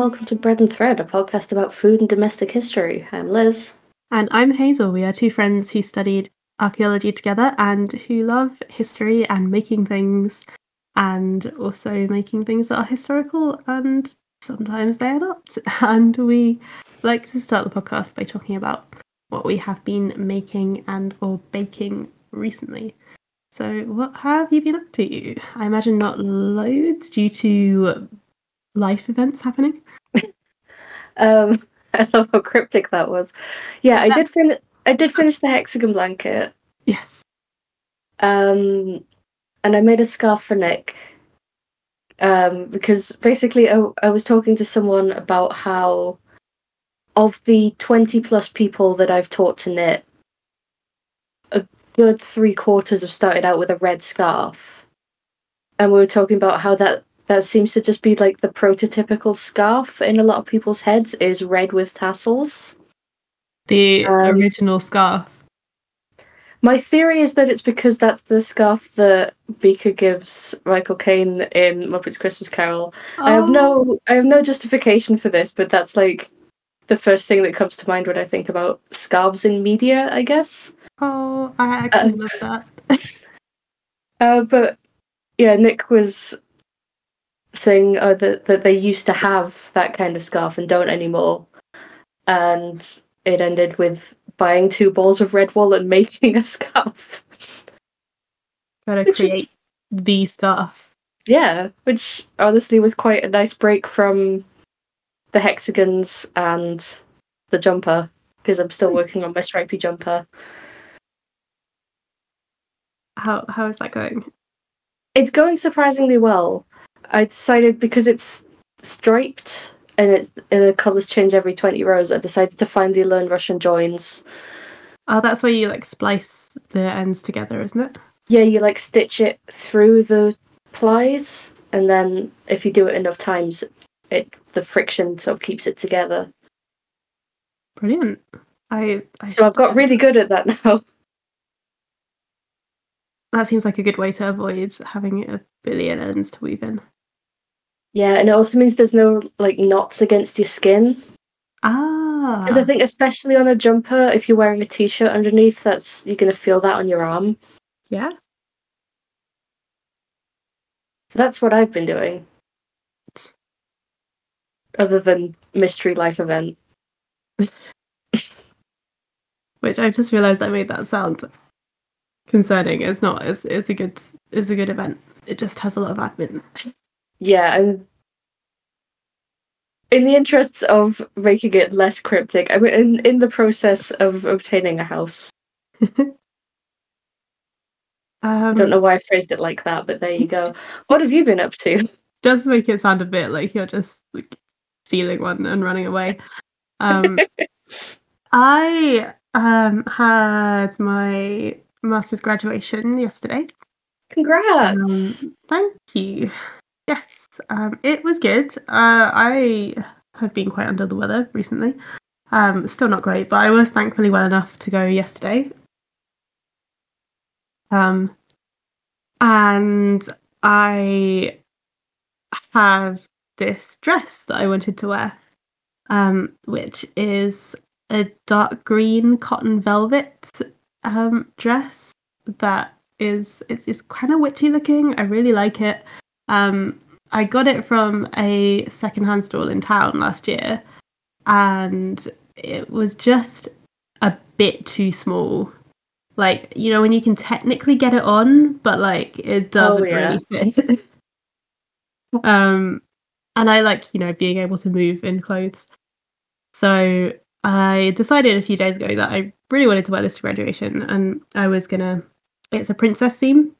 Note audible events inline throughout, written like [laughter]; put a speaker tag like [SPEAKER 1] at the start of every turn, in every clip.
[SPEAKER 1] Welcome to Bread and Thread, a podcast about food and domestic history. I'm Liz.
[SPEAKER 2] And I'm Hazel. We are two friends who studied archaeology together and who love history and making things and also making things that are historical and sometimes they're not. [laughs] And we like to start the podcast by talking about what we have been making and or baking recently. So, what have you been up to? I imagine not loads due to life events happening. [laughs]
[SPEAKER 1] um, [laughs] I love how cryptic that was. Yeah, I did fin- I did finish the hexagon blanket.
[SPEAKER 2] Yes.
[SPEAKER 1] Um, and I made a scarf for Nick. Um, because basically, I, I was talking to someone about how of the 20 plus people that I've taught to knit, a good three quarters have started out with a red scarf. And we were talking about how that that seems to just be like the prototypical scarf in a lot of people's heads is red with tassels.
[SPEAKER 2] The um, original scarf.
[SPEAKER 1] My theory is that it's because that's the scarf that Beaker gives Michael Caine in Muppets Christmas Carol. Oh. I have no oh. I have no justification for this, but that's like the first thing that comes to mind when I think about scarves in media, I guess.
[SPEAKER 2] Oh, I actually uh, love that. [laughs]
[SPEAKER 1] uh, but yeah, Nick was saying uh, that that they used to have that kind of scarf and don't anymore, and it ended with buying two balls of red wool and [laughs] making a scarf.
[SPEAKER 2] Gotta which create is, the scarf.
[SPEAKER 1] Yeah, which honestly was quite a nice break from the hexagons and the jumper because I'm still working on my stripy jumper.
[SPEAKER 2] How how is that going?
[SPEAKER 1] It's going surprisingly well. I decided because it's striped and it's the colors change every 20 rows, I decided to finally learn Russian joins.
[SPEAKER 2] Oh, that's where you like splice the ends together, isn't it?
[SPEAKER 1] Yeah, you like stitch it through the plies, and then if you do it enough times, it the friction sort of keeps it together.
[SPEAKER 2] Brilliant. I, I
[SPEAKER 1] so I've got really good at that [laughs] now.
[SPEAKER 2] That seems like a good way to avoid having a billion ends to weave in.
[SPEAKER 1] Yeah, and it also means there's no like knots against your skin.
[SPEAKER 2] Ah.
[SPEAKER 1] Because I think especially on a jumper, if you're wearing a t-shirt underneath, that's you're gonna feel that on your arm.
[SPEAKER 2] Yeah.
[SPEAKER 1] So that's what I've been doing. Other than mystery life event. [laughs]
[SPEAKER 2] Which I just realised I made that sound concerning. It's not. It's, it's a good. It's a good event. It just has a lot of admin. [laughs]
[SPEAKER 1] yeah, and in the interests of making it less cryptic, I'm in, in the process of obtaining a house. [laughs] um, I don't know why I phrased it like that, but there you go. What have you been up to? [laughs]
[SPEAKER 2] Does make it sound a bit like you're just like stealing one and running away. Um, [laughs] I um, had my master's graduation yesterday.
[SPEAKER 1] Congrats!
[SPEAKER 2] Um, thank you. Yes, um, it was good. Uh, I have been quite under the weather recently. Um, still not great, but I was thankfully well enough to go yesterday. Um, and I have this dress that I wanted to wear, um, which is a dark green cotton velvet um, dress that is it's, it's kind of witchy looking. I really like it. Um, I got it from a secondhand stall in town last year, and it was just a bit too small. Like you know when you can technically get it on, but like it doesn't oh, yeah. really fit. [laughs] um, and I like you know being able to move in clothes. So I decided a few days ago that I really wanted to wear this to graduation, and I was gonna. It's a princess seam,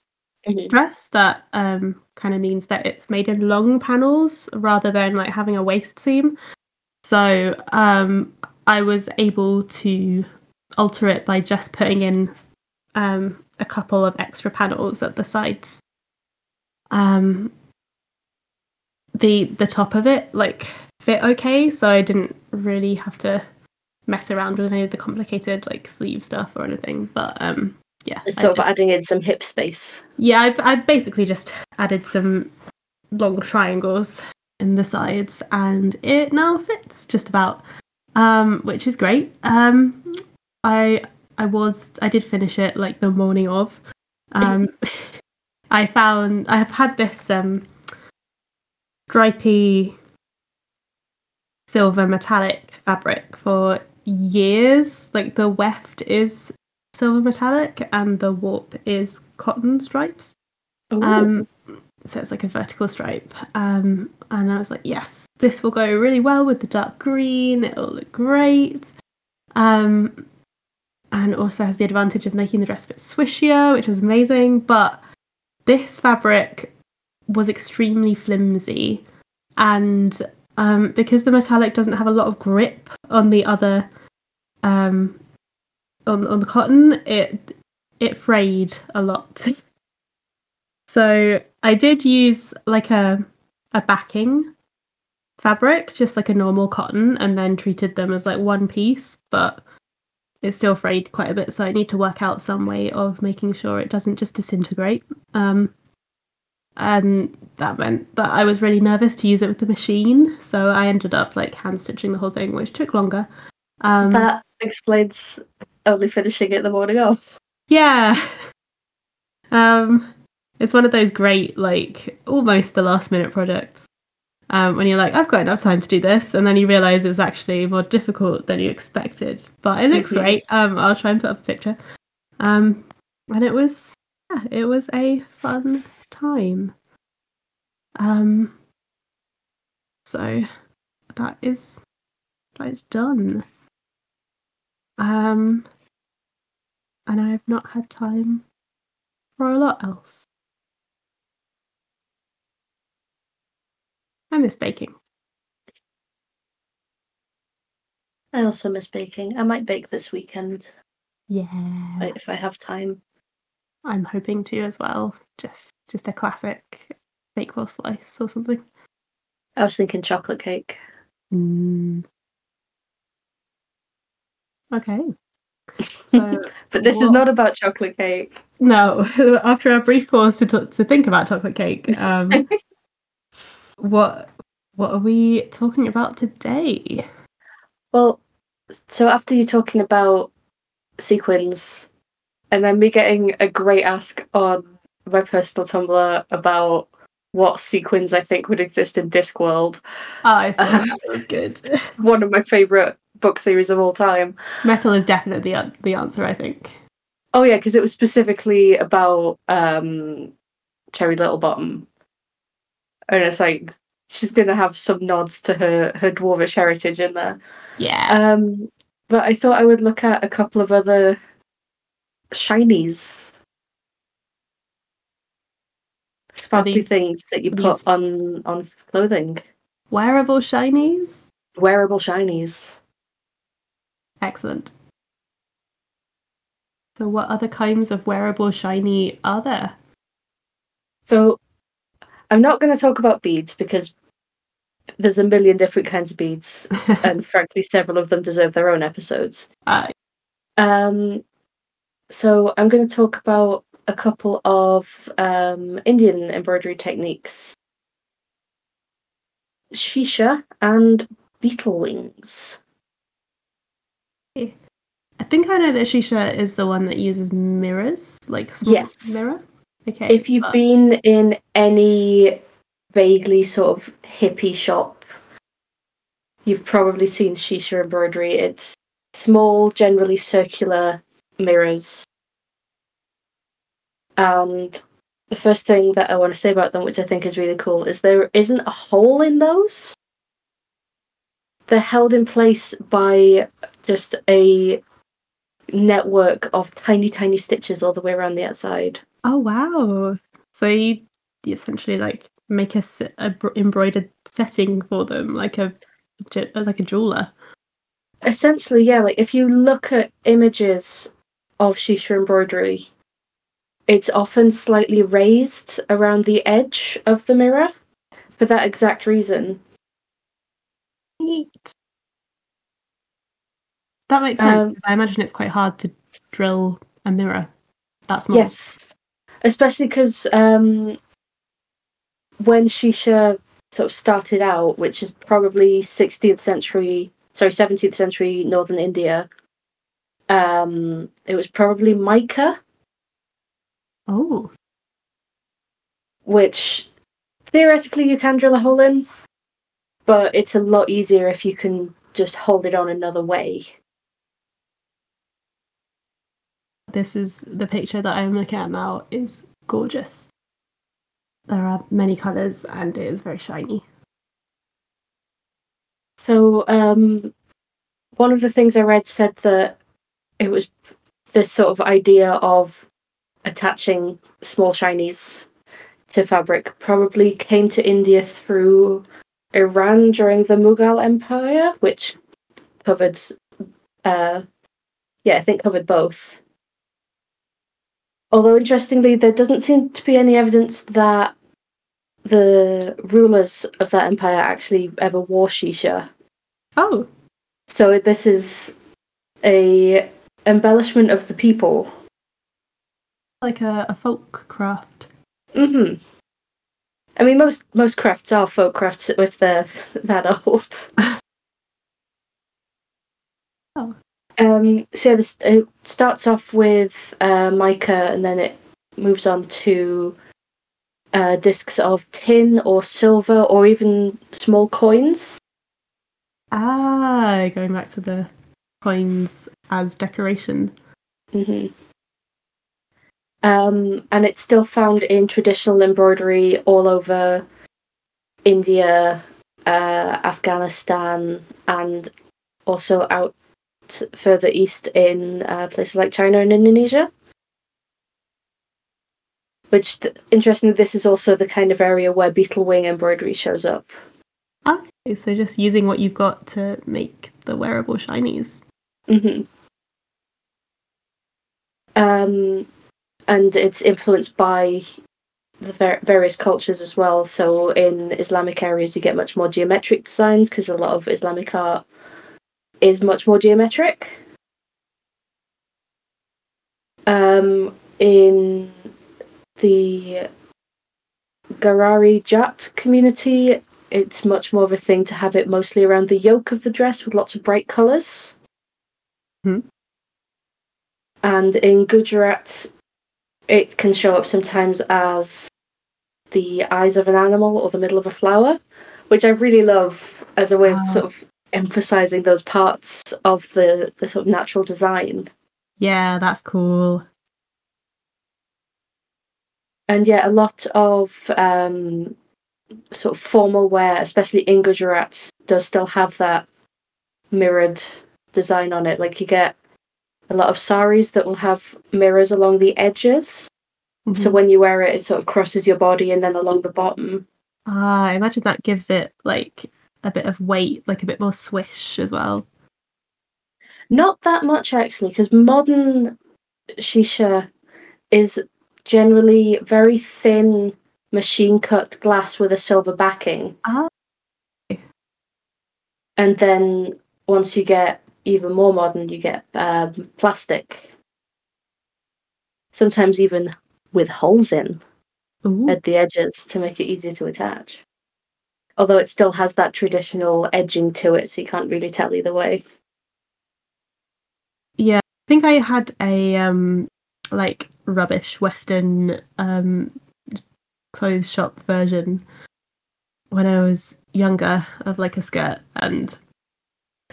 [SPEAKER 2] mm-hmm. dress that um, kind of means that it's made in long panels rather than like having a waist seam. So um, I was able to alter it by just putting in um, a couple of extra panels at the sides. Um, the the top of it like fit okay, so I didn't really have to mess around with any of the complicated like sleeve stuff or anything. But um, yeah.
[SPEAKER 1] Sort of adding in some hip space.
[SPEAKER 2] Yeah, I've, i basically just added some long triangles in the sides, and it now fits just about, um, which is great. Um, I I was I did finish it like the morning of. Um, [laughs] I found I have had this um, stripy silver metallic fabric for years. Like the weft is silver metallic and the warp is cotton stripes. Um, so it's like a vertical stripe. Um, and I was like, yes, this will go really well with the dark green. It'll look great. Um, and also has the advantage of making the dress a bit swishier, which was amazing. But this fabric was extremely flimsy, and um, because the metallic doesn't have a lot of grip on the other um, on on the cotton, it it frayed a lot. [laughs] so I did use like a a backing fabric, just like a normal cotton, and then treated them as like one piece, but it's still frayed quite a bit, so I need to work out some way of making sure it doesn't just disintegrate. Um, and that meant that I was really nervous to use it with the machine, so I ended up like hand stitching the whole thing, which took longer. Um,
[SPEAKER 1] that explains only finishing it the morning of.
[SPEAKER 2] yeah. Um, it's one of those great, like, almost the last minute projects. Um, when you're like, I've got enough time to do this, and then you realize it's actually more difficult than you expected. But it looks
[SPEAKER 1] Mhm.
[SPEAKER 2] great. Um, I'll try and put up a picture. Um, and it was, yeah, it was a fun time. Um, so that is that is done. Um, and I have not had time for a lot else. I miss baking.
[SPEAKER 1] I also miss baking. I might bake this weekend
[SPEAKER 2] Yeah,
[SPEAKER 1] if I have time.
[SPEAKER 2] I'm hoping to as well. Just just a classic bakewell slice or something.
[SPEAKER 1] I was thinking chocolate cake.
[SPEAKER 2] Mm. Okay. So [laughs]
[SPEAKER 1] But this is not about chocolate cake.
[SPEAKER 2] no, [laughs] after a brief pause to t- to think about chocolate cake, um, [laughs] what what are we talking about today?
[SPEAKER 1] Well, so after you talking about sequins, and then me getting a great ask on my personal Tumblr about what sequins I think would exist in Discworld,
[SPEAKER 2] Oh, I saw that was good.
[SPEAKER 1] one of my favorite book series of all time.
[SPEAKER 2] Metal is definitely the, the answer, I think.
[SPEAKER 1] Oh yeah, because it was specifically about um, Cherry Littlebottom, and it's like she's gonna have some nods to her her dwarvish heritage in there.
[SPEAKER 2] Yeah.
[SPEAKER 1] Um, but I thought I would look at a couple of other shinies. Sparkly
[SPEAKER 2] these-
[SPEAKER 1] things that you put
[SPEAKER 2] these-
[SPEAKER 1] on on clothing.
[SPEAKER 2] Wearable shinies.
[SPEAKER 1] Wearable shinies.
[SPEAKER 2] Excellent. So, what other kinds of wearable shiny are there?
[SPEAKER 1] So I'm not going to talk about beads because there's a million different kinds of beads, [laughs] and frankly, several of them deserve their own episodes.
[SPEAKER 2] uh,
[SPEAKER 1] Um, so I'm going to talk about a couple of um, Indian embroidery techniques. Shisha and beetle wings.
[SPEAKER 2] I think I know that Shisha is the one that uses mirrors, like small
[SPEAKER 1] Yes.
[SPEAKER 2] mirror. Okay.
[SPEAKER 1] If you've
[SPEAKER 2] but-
[SPEAKER 1] been in any vaguely sort of hippie shop, you've probably seen shisha embroidery. It's small, generally circular mirrors. And the first thing that I want to say about them, which I think is really cool, is there isn't a hole in those. They're held in place by just a network of tiny, tiny stitches all the way around the outside.
[SPEAKER 2] Oh wow! So you, you essentially like make a, br- embroidered setting for them, like a like a jeweler.
[SPEAKER 1] essentially yeah like if you look at images of shisha embroidery it's often slightly raised around the edge of the mirror for that exact reason
[SPEAKER 2] Neat. That makes sense.
[SPEAKER 1] Um,
[SPEAKER 2] I imagine it's quite hard to drill a mirror that small.
[SPEAKER 1] yes especially because um when shisha sort of started out, which is probably 16th century, sorry, 17th century northern India. Um, it was probably mica,
[SPEAKER 2] Oh,
[SPEAKER 1] which theoretically you can drill a hole in, but it's a lot easier if you can just hold it on another way.
[SPEAKER 2] This is the picture that I'm looking at now is gorgeous. There are many colours and it is very shiny.
[SPEAKER 1] So, um, one of the things I read said that it was this sort of idea of attaching small shinies to fabric probably came to India through Iran during the Mughal Empire, which covered, uh, yeah, I think covered both. Although interestingly, there doesn't seem to be any evidence that the rulers of that empire actually ever wore shisha.
[SPEAKER 2] Oh,
[SPEAKER 1] So this is a embellishment of the people.
[SPEAKER 2] like a, a folk craft.
[SPEAKER 1] hmm I mean, most most crafts are folk crafts if they're [laughs] that old. [laughs]
[SPEAKER 2] Oh.
[SPEAKER 1] Um, so this it starts off with uh, mica, and then it moves on to uh, discs of tin or silver, or even small coins.
[SPEAKER 2] Ah, going back to the coins as decoration.
[SPEAKER 1] hmm Um, and it's still found in traditional embroidery all over India, uh, Afghanistan, and also out further east in uh, places like China and Indonesia. Which, th- interestingly, this is also the kind of area where beetle wing embroidery shows up.
[SPEAKER 2] Okay, so just using what you've got to make the wearable shinies.
[SPEAKER 1] hmm Um, and it's influenced by the ver- various cultures as well. So in Islamic areas, you get much more geometric designs because a lot of Islamic art is much more geometric. Um, in the Garari Jat community, it's much more of a thing to have it mostly around the yoke of the dress with lots of bright colours.
[SPEAKER 2] Hmm.
[SPEAKER 1] And in Gujarat, it can show up sometimes as the eyes of an animal or the middle of a flower, which I really love as a way of
[SPEAKER 2] Ah.
[SPEAKER 1] sort of emphasizing those parts of the, the sort of natural design.
[SPEAKER 2] Yeah, that's cool.
[SPEAKER 1] And yeah, a lot of um, sort of formal wear, especially in Gujarat, does still have that mirrored design on it. Like you get a lot of saris that will have mirrors along the edges. So
[SPEAKER 2] Mhm.
[SPEAKER 1] when you wear it, it sort of crosses your body and then along the bottom.
[SPEAKER 2] Ah, I imagine that gives it like a bit of weight, like a bit more swish as well.
[SPEAKER 1] Not that much actually, because modern shisha is generally very thin machine cut glass with a silver backing.
[SPEAKER 2] Ah.
[SPEAKER 1] And then once you get even more modern, you get um, plastic. Sometimes even with holes in
[SPEAKER 2] Ooh.
[SPEAKER 1] at the edges to make it easier to attach. Although it still has that traditional edging to it, so you can't really tell either way.
[SPEAKER 2] Yeah, I think I had a um like rubbish Western um clothes shop version when I was younger of like a skirt and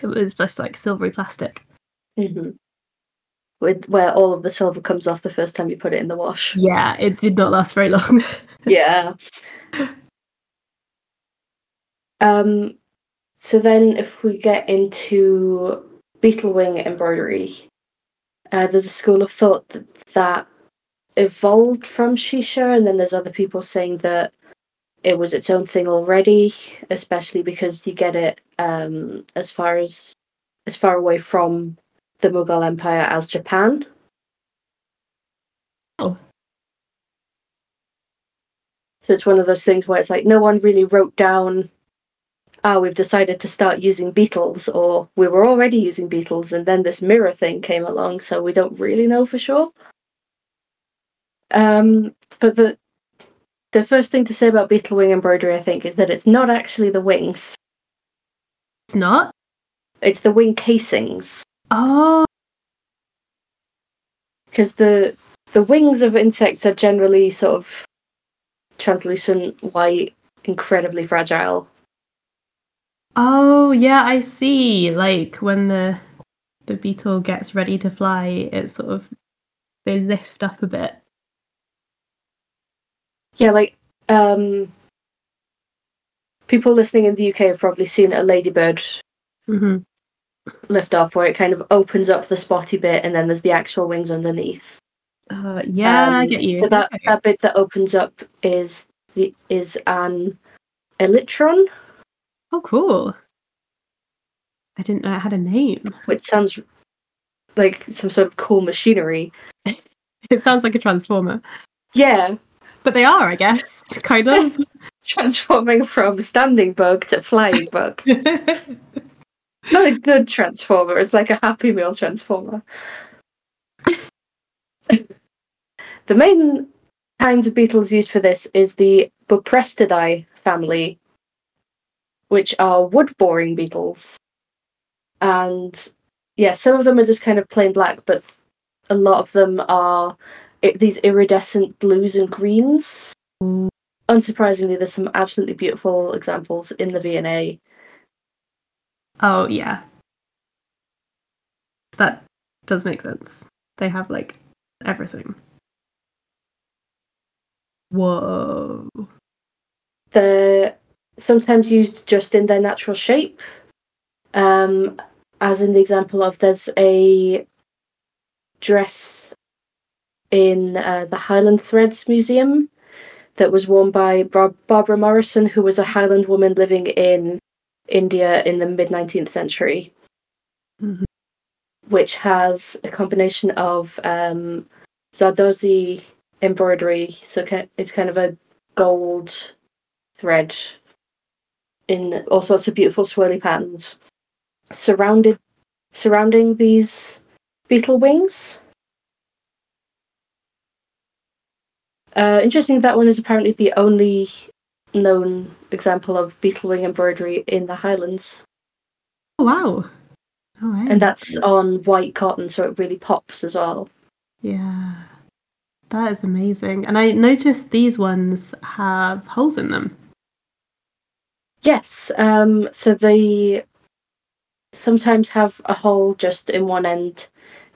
[SPEAKER 2] it was just like silvery plastic.
[SPEAKER 1] hmm With where all of the silver comes off the first time you put it in the wash.
[SPEAKER 2] Yeah, it did not last very long. [laughs]
[SPEAKER 1] Yeah. Um, so then, if we get into beetle wing embroidery, uh, there's a school of thought that, that evolved from shisha, and then there's other people saying that it was its own thing already, especially because you get it um, as far as as far away from the Mughal Empire as Japan.
[SPEAKER 2] Oh.
[SPEAKER 1] So it's one of those things where it's like no one really wrote down, ah, we've decided to start using beetles, or we were already using beetles, and then this mirror thing came along, so we don't really know for sure. Um, but the the first thing to say about beetle wing embroidery, I think, is that it's not actually the wings;
[SPEAKER 2] It's not.
[SPEAKER 1] it's the wing casings.
[SPEAKER 2] Oh,
[SPEAKER 1] because the the wings of insects are generally sort of translucent, white, incredibly fragile.
[SPEAKER 2] Oh yeah, I see. Like when the the beetle gets ready to fly, it sort of they lift up a bit.
[SPEAKER 1] Yeah, like um, people listening in the UK have probably seen a ladybird
[SPEAKER 2] hmm
[SPEAKER 1] lift off, where it kind of opens up the spotty bit, and then there's the actual wings underneath.
[SPEAKER 2] Uh, yeah, I
[SPEAKER 1] Um,
[SPEAKER 2] get you.
[SPEAKER 1] So that
[SPEAKER 2] Okay.
[SPEAKER 1] that bit that opens up is the is an elytron,
[SPEAKER 2] Oh, cool. I didn't know it had a name.
[SPEAKER 1] which sounds like some sort of cool machinery. [laughs]
[SPEAKER 2] It sounds like a transformer,
[SPEAKER 1] Yeah,
[SPEAKER 2] but they are, I guess, kind of. [laughs] [laughs]
[SPEAKER 1] transforming from standing bug to flying bug. not a good transformer. It's like a Happy Meal transformer. the main kinds of beetles used for this is the Buprestidae family, which are wood boring beetles. And yeah, some of them are just kind of plain black, but a lot of them are i these iridescent blues and greens. Unsurprisingly, there's some absolutely beautiful examples in the V&A.
[SPEAKER 2] oh, yeah. That does make sense. They have like everything. Whoa.
[SPEAKER 1] they're sometimes used just in their natural shape. Um, as in the example of there's a dress in uh, the Highland Threads Museum that was worn by Barbara Morrison, who was a Highland woman living in India in the mid 19th century,
[SPEAKER 2] Mhm.
[SPEAKER 1] which has a combination of um, Zardozi embroidery, so it's kind of a gold thread in all sorts of beautiful swirly patterns surrounded surrounding these beetle wings. Uh, interesting that one is apparently the only known example of beetle wing embroidery in the Highlands.
[SPEAKER 2] Oh, wow. Oh, hey.
[SPEAKER 1] And that's on white cotton, so it really pops as well.
[SPEAKER 2] Yeah. That is amazing. And I noticed these ones have holes in them.
[SPEAKER 1] Yes, um, so they sometimes have a hole just in one end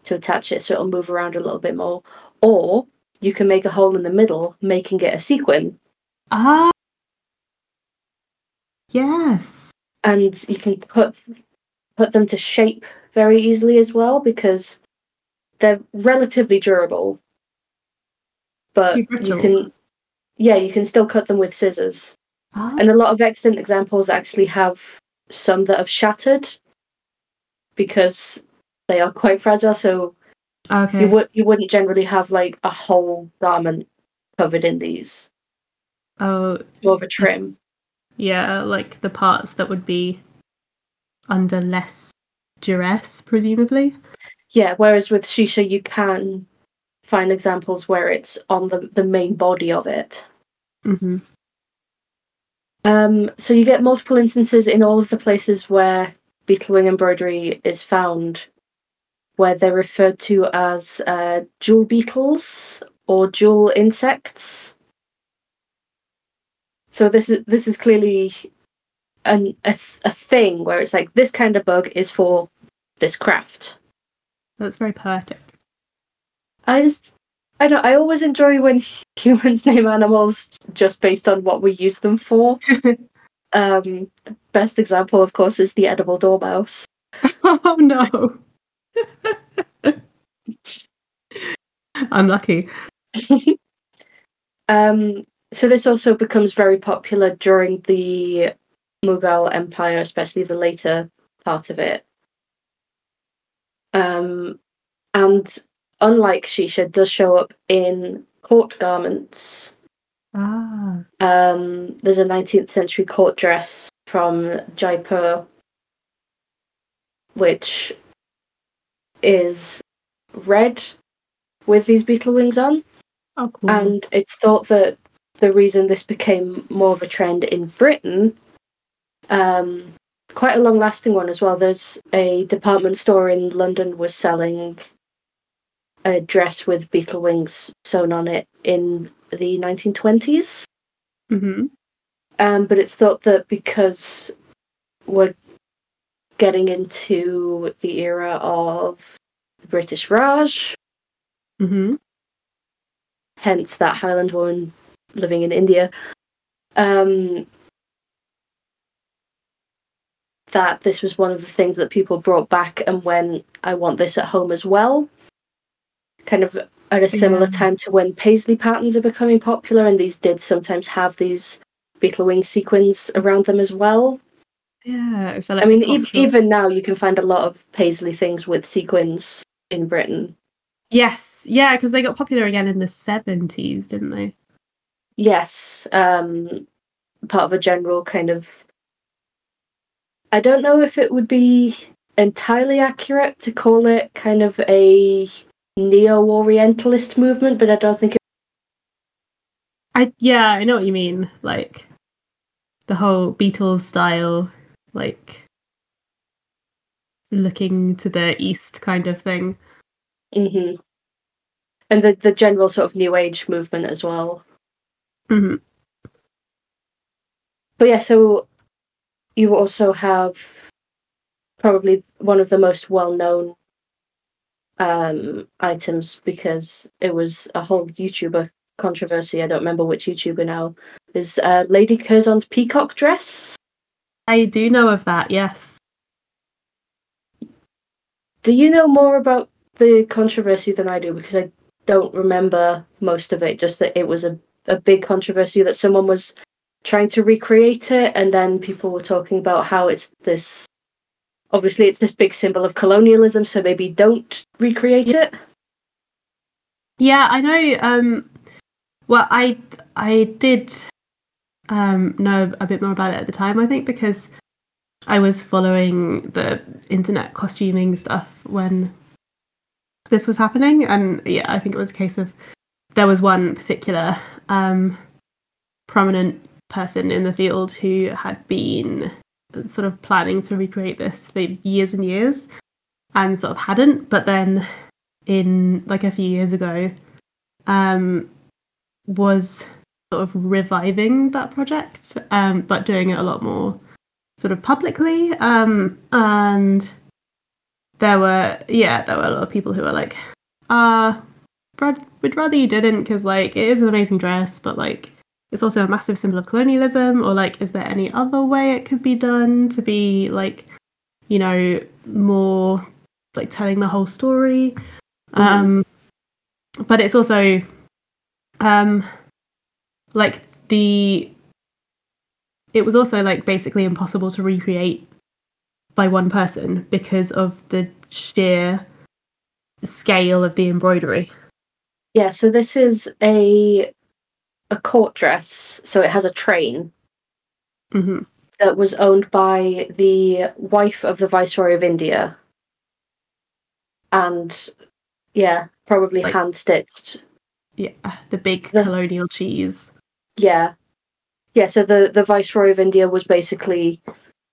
[SPEAKER 1] to attach it so it'll move around a little bit more. Or you can make a hole in the middle, making it a sequin.
[SPEAKER 2] Ah. Yes.
[SPEAKER 1] And you can put put them to shape very easily as well because they're relatively durable. But you can yeah, you can still cut them with scissors.
[SPEAKER 2] Ah.
[SPEAKER 1] And a lot of extant examples actually have some that have shattered because they are quite fragile. So
[SPEAKER 2] okay.
[SPEAKER 1] you would you wouldn't generally have like a whole garment covered in these.
[SPEAKER 2] oh,
[SPEAKER 1] More of a trim.
[SPEAKER 2] yeah, like the parts that would be under less duress, presumably.
[SPEAKER 1] Yeah. Whereas with shisha, you can find examples where it's on the the main body of it.
[SPEAKER 2] hmm
[SPEAKER 1] Um, so you get multiple instances in all of the places where beetle wing embroidery is found, where they're referred to as uh, jewel beetles or jewel insects. So this is this is clearly an a, th- a thing where it's like this kind of bug is for this craft.
[SPEAKER 2] That's very poetic.
[SPEAKER 1] I just I don't I always enjoy when [laughs] humans name animals just based on what we use them for. [laughs] um the best example of course is the edible dormouse. [laughs]
[SPEAKER 2] oh no. Unlucky.
[SPEAKER 1] Um so this also becomes very popular during the Mughal Empire, especially the later part of it. Um and unlike shisha does show up in court garments
[SPEAKER 2] Ah.
[SPEAKER 1] Um, there's a 19th century court dress from Jaipur, which is red with these beetle wings on,
[SPEAKER 2] Oh, cool.
[SPEAKER 1] and it's thought that the reason this became more of a trend in Britain, um, quite a long lasting one as well. There's a department store in London was selling a dress with beetle wings sewn on it in the 1920s.
[SPEAKER 2] hmm
[SPEAKER 1] Um, but it's thought that because we're getting into the era of the British Raj,
[SPEAKER 2] hmm
[SPEAKER 1] hence that Highland woman living in India, um, that this was one of the things that people brought back and when I want this at home as well. Kind of at a similar
[SPEAKER 2] Yeah.
[SPEAKER 1] time to when paisley patterns are becoming popular, and these did sometimes have these beetle wing sequins around them as well.
[SPEAKER 2] Yeah. So
[SPEAKER 1] I mean, ev- even now you can find a lot of paisley things with sequins in Britain.
[SPEAKER 2] Yes. Yeah, because they got popular again in the seventies, didn't they?
[SPEAKER 1] Yes, um, part of a general kind of. I don't know if it would be entirely accurate to call it kind of a neo-Orientalist movement, but I don't think it.
[SPEAKER 2] I yeah, I know what you mean. Like the whole Beatles style, like looking to the east kind of thing.
[SPEAKER 1] hmm And the the general sort of new age movement as well.
[SPEAKER 2] hmm
[SPEAKER 1] But yeah, so you also have probably one of the most well-known um, items because it was a whole YouTuber controversy. I don't remember which YouTuber now. Is uh, Lady Curzon's peacock dress?
[SPEAKER 2] I do know of that. Yes.
[SPEAKER 1] Do you know more about the controversy than I do? Because I don't remember most of it. Just that it was a, a big controversy that someone was trying to recreate it, and then people were talking about how it's this. Obviously, it's this big symbol of colonialism, so maybe don't recreate it.
[SPEAKER 2] Yeah, I know. Um, well, I I did um, know a bit more about it at the time. I think because I was following the internet costuming stuff when this was happening, and yeah, I think it was a case of there was one particular um, prominent person in the field who had been sort of planning to recreate this for years and years, and sort of hadn't, but then in like a few years ago um was sort of reviving that project um but doing it a lot more sort of publicly um and there were yeah there were a lot of people who were like uh Brad, we'd rather you didn't because like it is an amazing dress but like it's also a massive symbol of colonialism or like is there any other way it could be done to be like you know more like telling the whole story? Um but it's also um like the it was also like basically impossible to recreate by one person because of the sheer scale of the embroidery.
[SPEAKER 1] Yeah, so this is a a court dress, so it has a train
[SPEAKER 2] hmm
[SPEAKER 1] that was owned by the wife of the Viceroy of India. And yeah, probably
[SPEAKER 2] Like-
[SPEAKER 1] hand stitched.
[SPEAKER 2] yeah the big
[SPEAKER 1] The-
[SPEAKER 2] colonial cheese
[SPEAKER 1] Yeah. Yeah, so the, the Viceroy of India was basically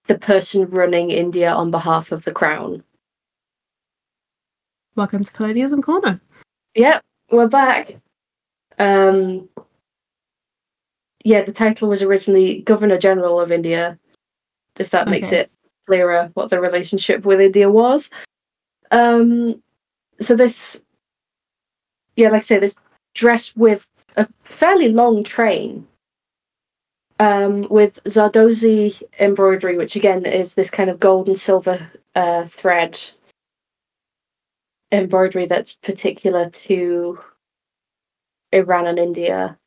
[SPEAKER 1] the person running India on behalf of the crown.
[SPEAKER 2] welcome to colonialism corner
[SPEAKER 1] Yep, we're back. Um yeah, the title was originally Governor General of India, if that makes
[SPEAKER 2] Okay.
[SPEAKER 1] it clearer what the relationship with India was. Um so this yeah, like I say, this dress with a fairly long train. Um, with Zardozi embroidery, which again is this kind of gold and silver uh, thread embroidery that's particular to Iran and India.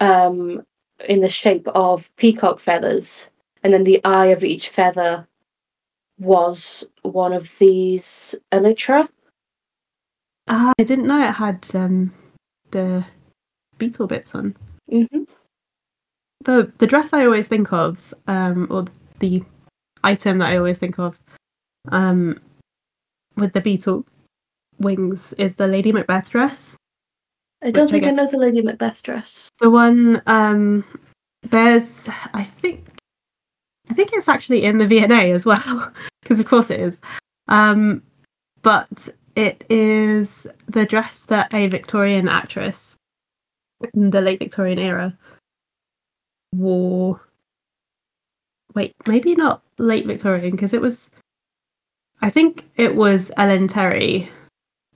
[SPEAKER 1] Um, in the shape of peacock feathers, and then the eye of each feather was one of these elytra.
[SPEAKER 2] ah i didn't know it had um the beetle bits on
[SPEAKER 1] Mm-hmm.
[SPEAKER 2] the the dress I always think of, um, or the item that I always think of, um, with the beetle wings is the Lady Macbeth dress.
[SPEAKER 1] I don't
[SPEAKER 2] Which I
[SPEAKER 1] think I, know the Lady Macbeth dress.
[SPEAKER 2] The one um there's I think I think it's actually in the V&A as well [laughs] because of course it is. Um but it is the dress that a Victorian actress in the late Victorian era wore wait, maybe not late Victorian because it was I think it was Ellen Terry.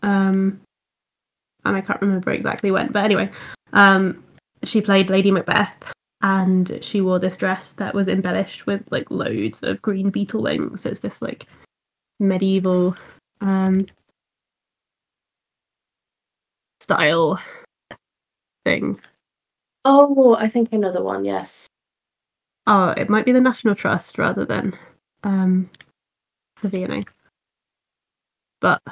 [SPEAKER 2] Um and I can't remember exactly when, but anyway, um she played Lady Macbeth and she wore this dress that was embellished with like loads of green beetle wings. It's this like medieval um style thing.
[SPEAKER 1] Oh, I think another one. Yes.
[SPEAKER 2] Oh, it might be the National Trust rather than um the V&A. But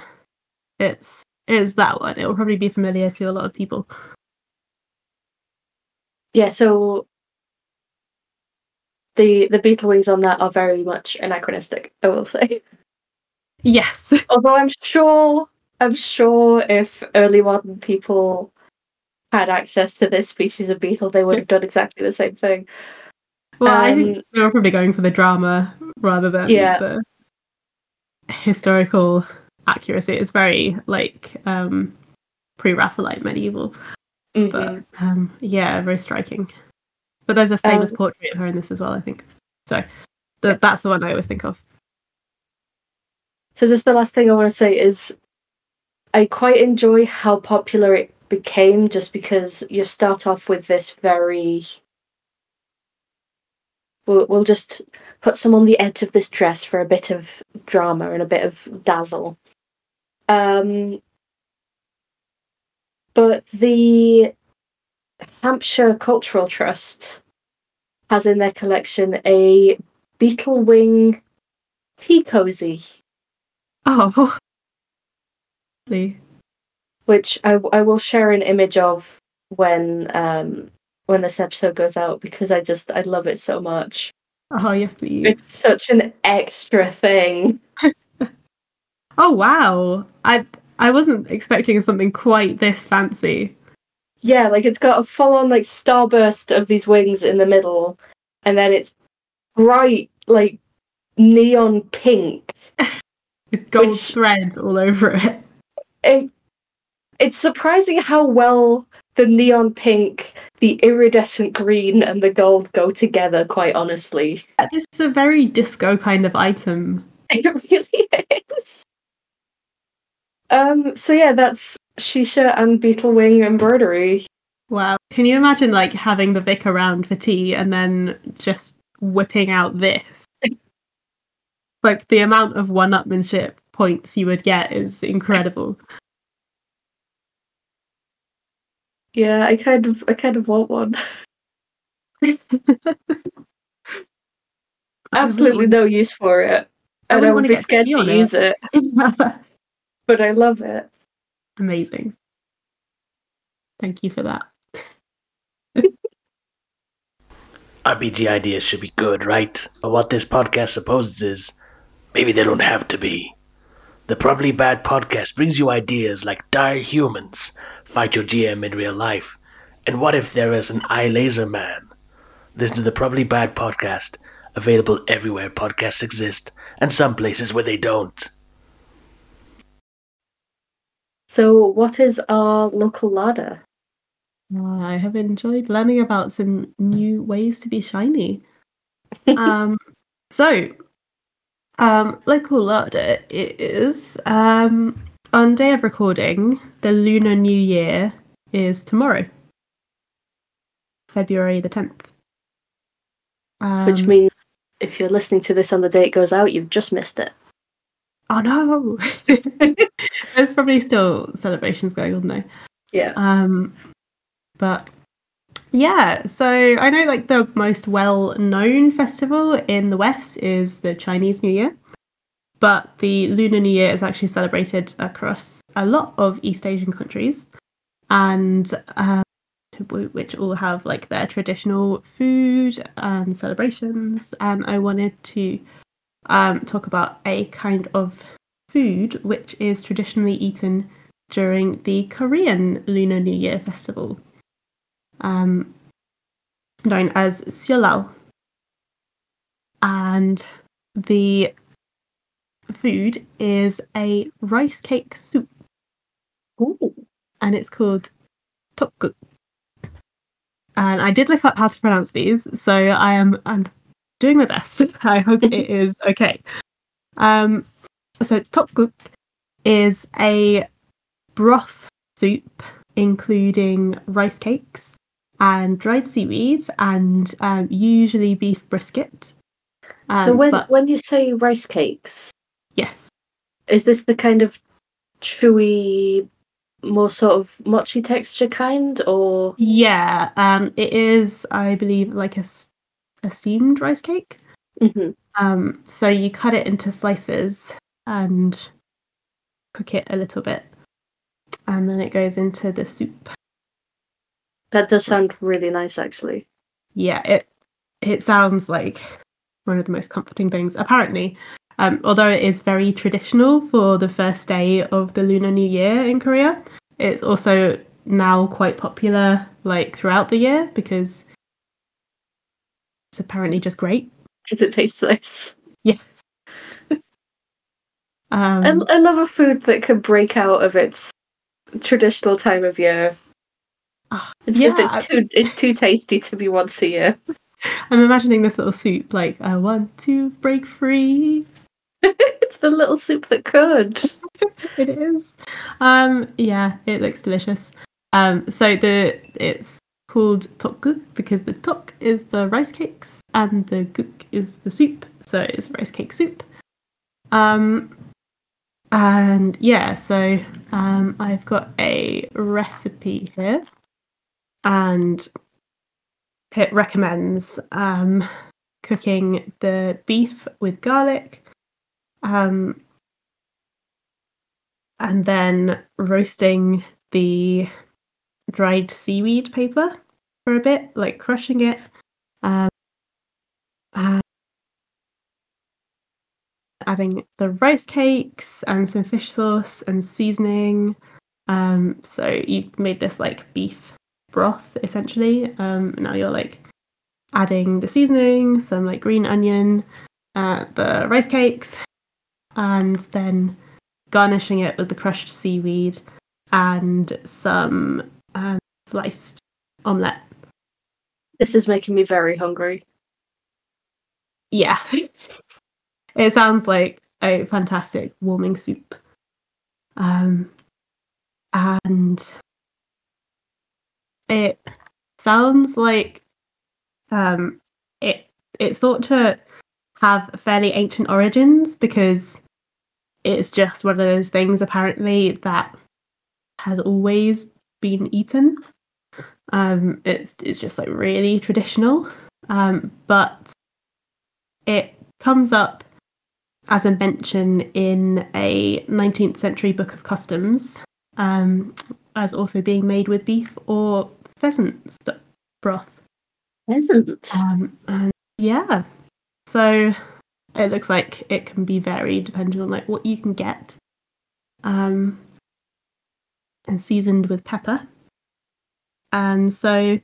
[SPEAKER 2] it's is that one. It will probably be familiar to a lot of people.
[SPEAKER 1] Yeah. So the the beetle wings on that are very much anachronistic. I will say.
[SPEAKER 2] Yes. [laughs]
[SPEAKER 1] Although I'm sure, I'm sure if early modern people had access to this species of beetle, they would have done exactly the same thing.
[SPEAKER 2] Well, I think
[SPEAKER 1] Um,
[SPEAKER 2] they were probably going for the drama rather than
[SPEAKER 1] Yeah.
[SPEAKER 2] the historical accuracy. It's very like um pre-Raphaelite medieval,
[SPEAKER 1] mhm.
[SPEAKER 2] but um yeah, very striking. But there's a famous
[SPEAKER 1] Um,
[SPEAKER 2] portrait of her in this as well, I think. So th- that's the one I always think of.
[SPEAKER 1] So just the last thing I want to say is I quite enjoy how popular it became just because you start off with this very we'll, we'll just put some on the edge of this dress for a bit of drama and a bit of dazzle. Um but the Hampshire Cultural Trust has in their collection a beetle wing tea cozy.
[SPEAKER 2] Oh. Lovely.
[SPEAKER 1] which I, I will share an image of when um when this episode goes out because I just I love it so much.
[SPEAKER 2] Oh yes, please.
[SPEAKER 1] It's such an extra thing.
[SPEAKER 2] Oh wow. I I wasn't expecting something quite this fancy.
[SPEAKER 1] Yeah, like it's got a full on like starburst of these wings in the middle, and then it's bright like neon pink.
[SPEAKER 2] With [laughs] gold
[SPEAKER 1] Which-
[SPEAKER 2] threads all over it.
[SPEAKER 1] It, it's surprising how well the neon pink, the iridescent green, and the gold go together. Quite honestly,
[SPEAKER 2] This is a very disco kind of item. [laughs]
[SPEAKER 1] It really is. Um. So yeah, that's shisha and beetle wing embroidery.
[SPEAKER 2] Wow. Can you imagine like having the Vic around for tea and then just whipping out this? [laughs] like the amount of one upmanship points you would get is incredible.
[SPEAKER 1] Yeah, I kind of, I kind of want one. [laughs] [laughs] Absolutely no use for it,
[SPEAKER 2] I
[SPEAKER 1] and I would be scared to
[SPEAKER 2] it.
[SPEAKER 1] use it. But I love it.
[SPEAKER 2] Amazing. Thank you for that.
[SPEAKER 3] RPG ideas should be good, right? But what this podcast supposes is maybe they don't have to be. The Probably Bad podcast brings you ideas like dire humans, fight your GM in real life, and what if there is an eye laser man? Listen to the Probably Bad podcast, available everywhere podcasts exist, and some places where they don't.
[SPEAKER 1] So, what is our local larder?
[SPEAKER 2] Well, I have enjoyed learning about some new ways to be shiny. um, [laughs] so, um, local larder is um, on day of recording. The lunar new year is tomorrow, February the tenth. Um,
[SPEAKER 1] Which means if you're listening to this on the day it goes out, you've just missed it.
[SPEAKER 2] Oh no, [laughs] there's probably still celebrations going on though.
[SPEAKER 1] Yeah.
[SPEAKER 2] Um, but yeah, so I know like the most well known festival in the West is the Chinese New Year, but the Lunar New Year is actually celebrated across a lot of East Asian countries, and um, which all have like their traditional food and celebrations. And I wanted to um, talk about a kind of food which is traditionally eaten during the Korean Lunar New Year festival, um, known as Seollal. And the food is a rice cake soup,
[SPEAKER 1] Ooh.
[SPEAKER 2] and it's called tteokguk. And I did look up how to pronounce these, so I am I'm doing my best. [laughs] I hope it [laughs] is okay. Um, so tteokguk is a broth soup including rice cakes and dried seaweed and um, usually beef brisket.
[SPEAKER 1] so
[SPEAKER 2] Um,
[SPEAKER 1] when
[SPEAKER 2] but
[SPEAKER 1] when you say rice cakes,
[SPEAKER 2] yes,
[SPEAKER 1] is this the kind of chewy, more sort of mochi texture kind, or
[SPEAKER 2] yeah, um, it is I believe like a, s- a steamed rice cake.
[SPEAKER 1] Mhm.
[SPEAKER 2] Um, so you cut it into slices and cook it a little bit, and then it goes into the soup.
[SPEAKER 1] that does sound really nice, actually.
[SPEAKER 2] Yeah, it it sounds like one of the most comforting things. Apparently, um, although it is very traditional for the first day of the Lunar New Year in Korea, it's also now quite popular like throughout the year because it's apparently just great.
[SPEAKER 1] Does it taste nice?
[SPEAKER 2] Yes. [laughs] um,
[SPEAKER 1] I, I love a food that can break out of its traditional time of year.
[SPEAKER 2] ah,
[SPEAKER 1] It's just
[SPEAKER 2] yeah,
[SPEAKER 1] it's too it's too tasty to be once a year. [laughs]
[SPEAKER 2] I'm imagining this little soup like I want to break free. [laughs]
[SPEAKER 1] it's the little soup that could.
[SPEAKER 2] it is. Um, yeah, it looks delicious. Um, so the it's called tteokguk because the tteok is the rice cakes and the guk is the soup. So it's rice cake soup. Um, and yeah, so um, I've got a recipe here, and it recommends um, cooking the beef with garlic. Um, and then roasting the dried seaweed paper for a bit, like crushing it. Um, and adding the rice cakes and some fish sauce and seasoning. Um, so you made this like beef broth essentially. Um, now you're like adding the seasoning, some like green onion, uh, the rice cakes, and then garnishing it with the crushed seaweed and some sliced omelette.
[SPEAKER 1] This is making me very hungry.
[SPEAKER 2] Yeah. [laughs] it sounds like a fantastic warming soup. Um, and it sounds like um, it it's thought to have fairly ancient origins because it's just one of those things apparently that has always been eaten. Um, it's it's just like really traditional, um, but it comes up as a mention in a 19th century book of customs um, as also being made with beef or pheasant st- broth.
[SPEAKER 1] Isn't
[SPEAKER 2] Um, and yeah, so it looks like it can be varied depending on like what you can get, um, and seasoned with pepper. And so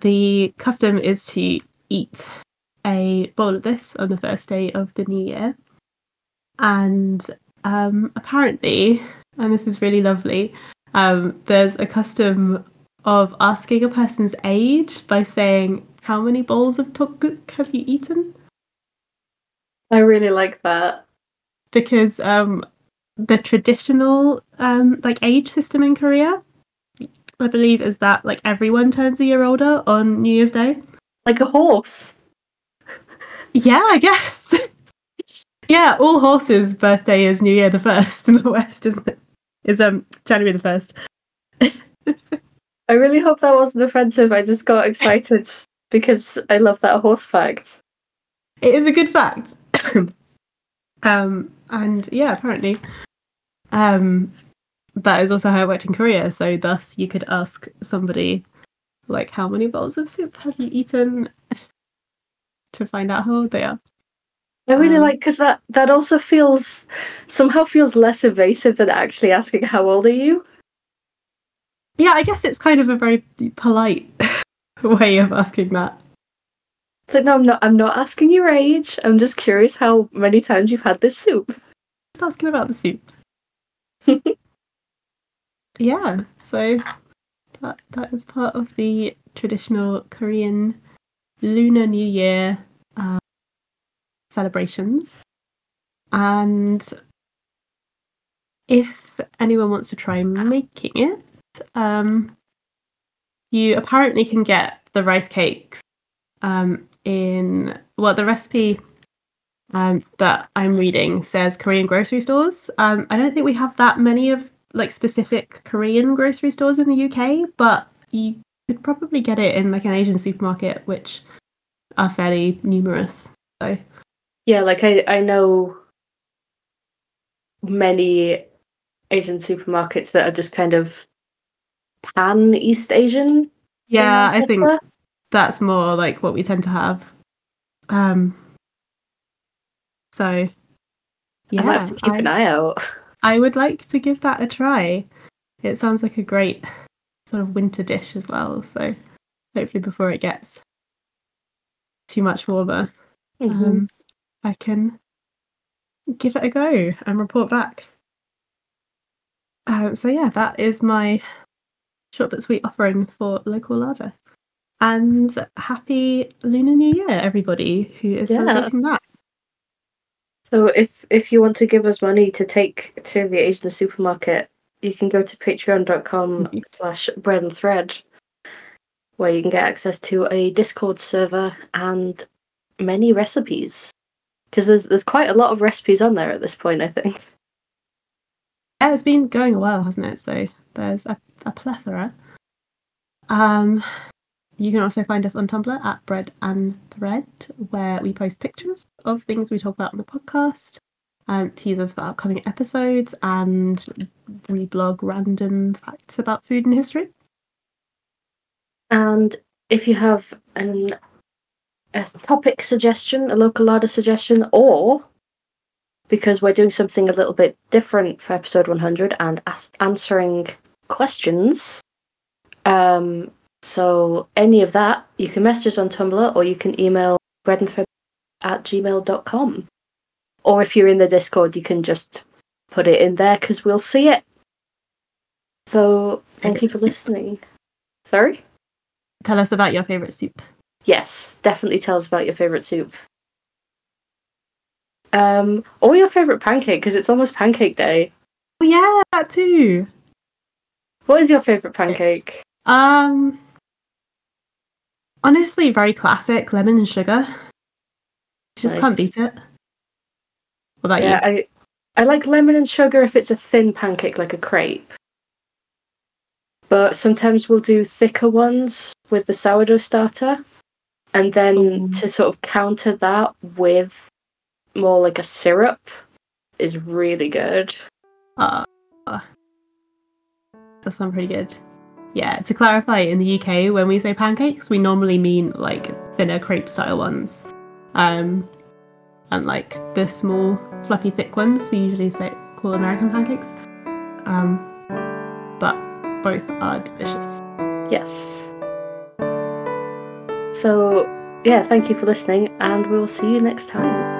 [SPEAKER 2] the custom is to eat a bowl of this on the first day of the new year, and um, apparently, and this is really lovely, um, there's a custom of asking a person's age by saying, How many bowls of tteokguk have you eaten?
[SPEAKER 1] I really like that.
[SPEAKER 2] Because um, the traditional um, like age system in Korea, I believe, is that like everyone turns a year older on New Year's Day.
[SPEAKER 1] Like a horse.
[SPEAKER 2] Yeah, I guess. [laughs] yeah, all horses' birthday is New Year the first in the West, isn't it? Is um January the first.
[SPEAKER 1] I really hope that wasn't offensive. I just got excited because I love that horse fact.
[SPEAKER 2] It is a good fact. [coughs] um, and yeah, apparently, um, that is also how it worked in Korea. So, thus, you could ask somebody, like, how many bowls of soup have you eaten [laughs] to find out how old they are.
[SPEAKER 1] I really
[SPEAKER 2] Um,
[SPEAKER 1] like because that that also feels somehow feels less evasive than actually asking how old are you.
[SPEAKER 2] Yeah, I guess it's kind of a very polite [laughs] way of asking that.
[SPEAKER 1] So no, I'm not. I'm not asking your age. I'm just curious how many times you've had this soup.
[SPEAKER 2] Just asking about the soup. [laughs] yeah, so that that is part of the traditional Korean Lunar New Year uh, celebrations. And if anyone wants to try making it, um, you apparently can get the rice cakes um, in well, the recipe um, that I'm reading says Korean grocery stores. Um, I don't think we have that many of like specific Korean grocery stores in the UK, but you could probably get it in like an Asian supermarket, which are fairly numerous. So
[SPEAKER 1] Yeah, like I I know many Asian supermarkets that are just kind of pan East Asian.
[SPEAKER 2] yeah, I think that's more like what we tend to have. Um, so yeah,
[SPEAKER 1] I have to keep an eye out. [laughs]
[SPEAKER 2] I would like to give that a try. It sounds like a great sort of winter dish as well. So hopefully, before it gets too much warmer,
[SPEAKER 1] Mhm.
[SPEAKER 2] um, I can give it a go and report back. Um, so yeah, that is my short but sweet offering for local larder. And happy Lunar New Year, everybody who is
[SPEAKER 1] Yeah.
[SPEAKER 2] celebrating that.
[SPEAKER 1] So if if you want to give us money to take to the Asian supermarket, you can go to patreon.com
[SPEAKER 2] Nice.
[SPEAKER 1] slash bread and thread where you can get access to a Discord server and many recipes. Because there's there's quite a lot of recipes on there at this point, I think. [laughs]
[SPEAKER 2] Yeah, it's been going a while, hasn't it? So there's a, a plethora. Um, you can also find us on Tumblr at Bread and Thread, where we post pictures of things we talk about on the podcast, um, teasers for upcoming episodes, and reblog random facts about food and history.
[SPEAKER 1] And if you have an a topic suggestion, a local larder suggestion, or because we're doing something a little bit different for episode 100 and as- answering questions, um, so any of that, you can message us on Tumblr or you can email breadandthread at gmail.com. Or if you're in the Discord, you can just put it in there because we'll see it. So thank you for
[SPEAKER 2] Favourite
[SPEAKER 1] listening. Sorry?
[SPEAKER 2] Tell us about your favourite soup.
[SPEAKER 1] Yes, definitely tell us about your favorite soup. Um, or your favorite pancake because it's almost pancake day.
[SPEAKER 2] Oh yeah, that too.
[SPEAKER 1] What is your favorite pancake?
[SPEAKER 2] Um, honestly, very classic lemon and sugar. Just can't beat it. What about
[SPEAKER 1] Yeah,
[SPEAKER 2] you?
[SPEAKER 1] I I like lemon and sugar if it's a thin pancake like a crepe. But sometimes we'll do thicker ones with the sourdough starter. And then
[SPEAKER 2] Ooh.
[SPEAKER 1] to sort of counter that with more like a syrup is really good.
[SPEAKER 2] Uh, that sounds pretty good. Yeah, to clarify, in the UK, when we say pancakes, we normally mean like thinner crepe style ones. Um, and like the small, fluffy, thick ones, we usually say call American pancakes. Um, but both are delicious.
[SPEAKER 1] Yes. So, yeah, thank you for listening, and we'll see you next time.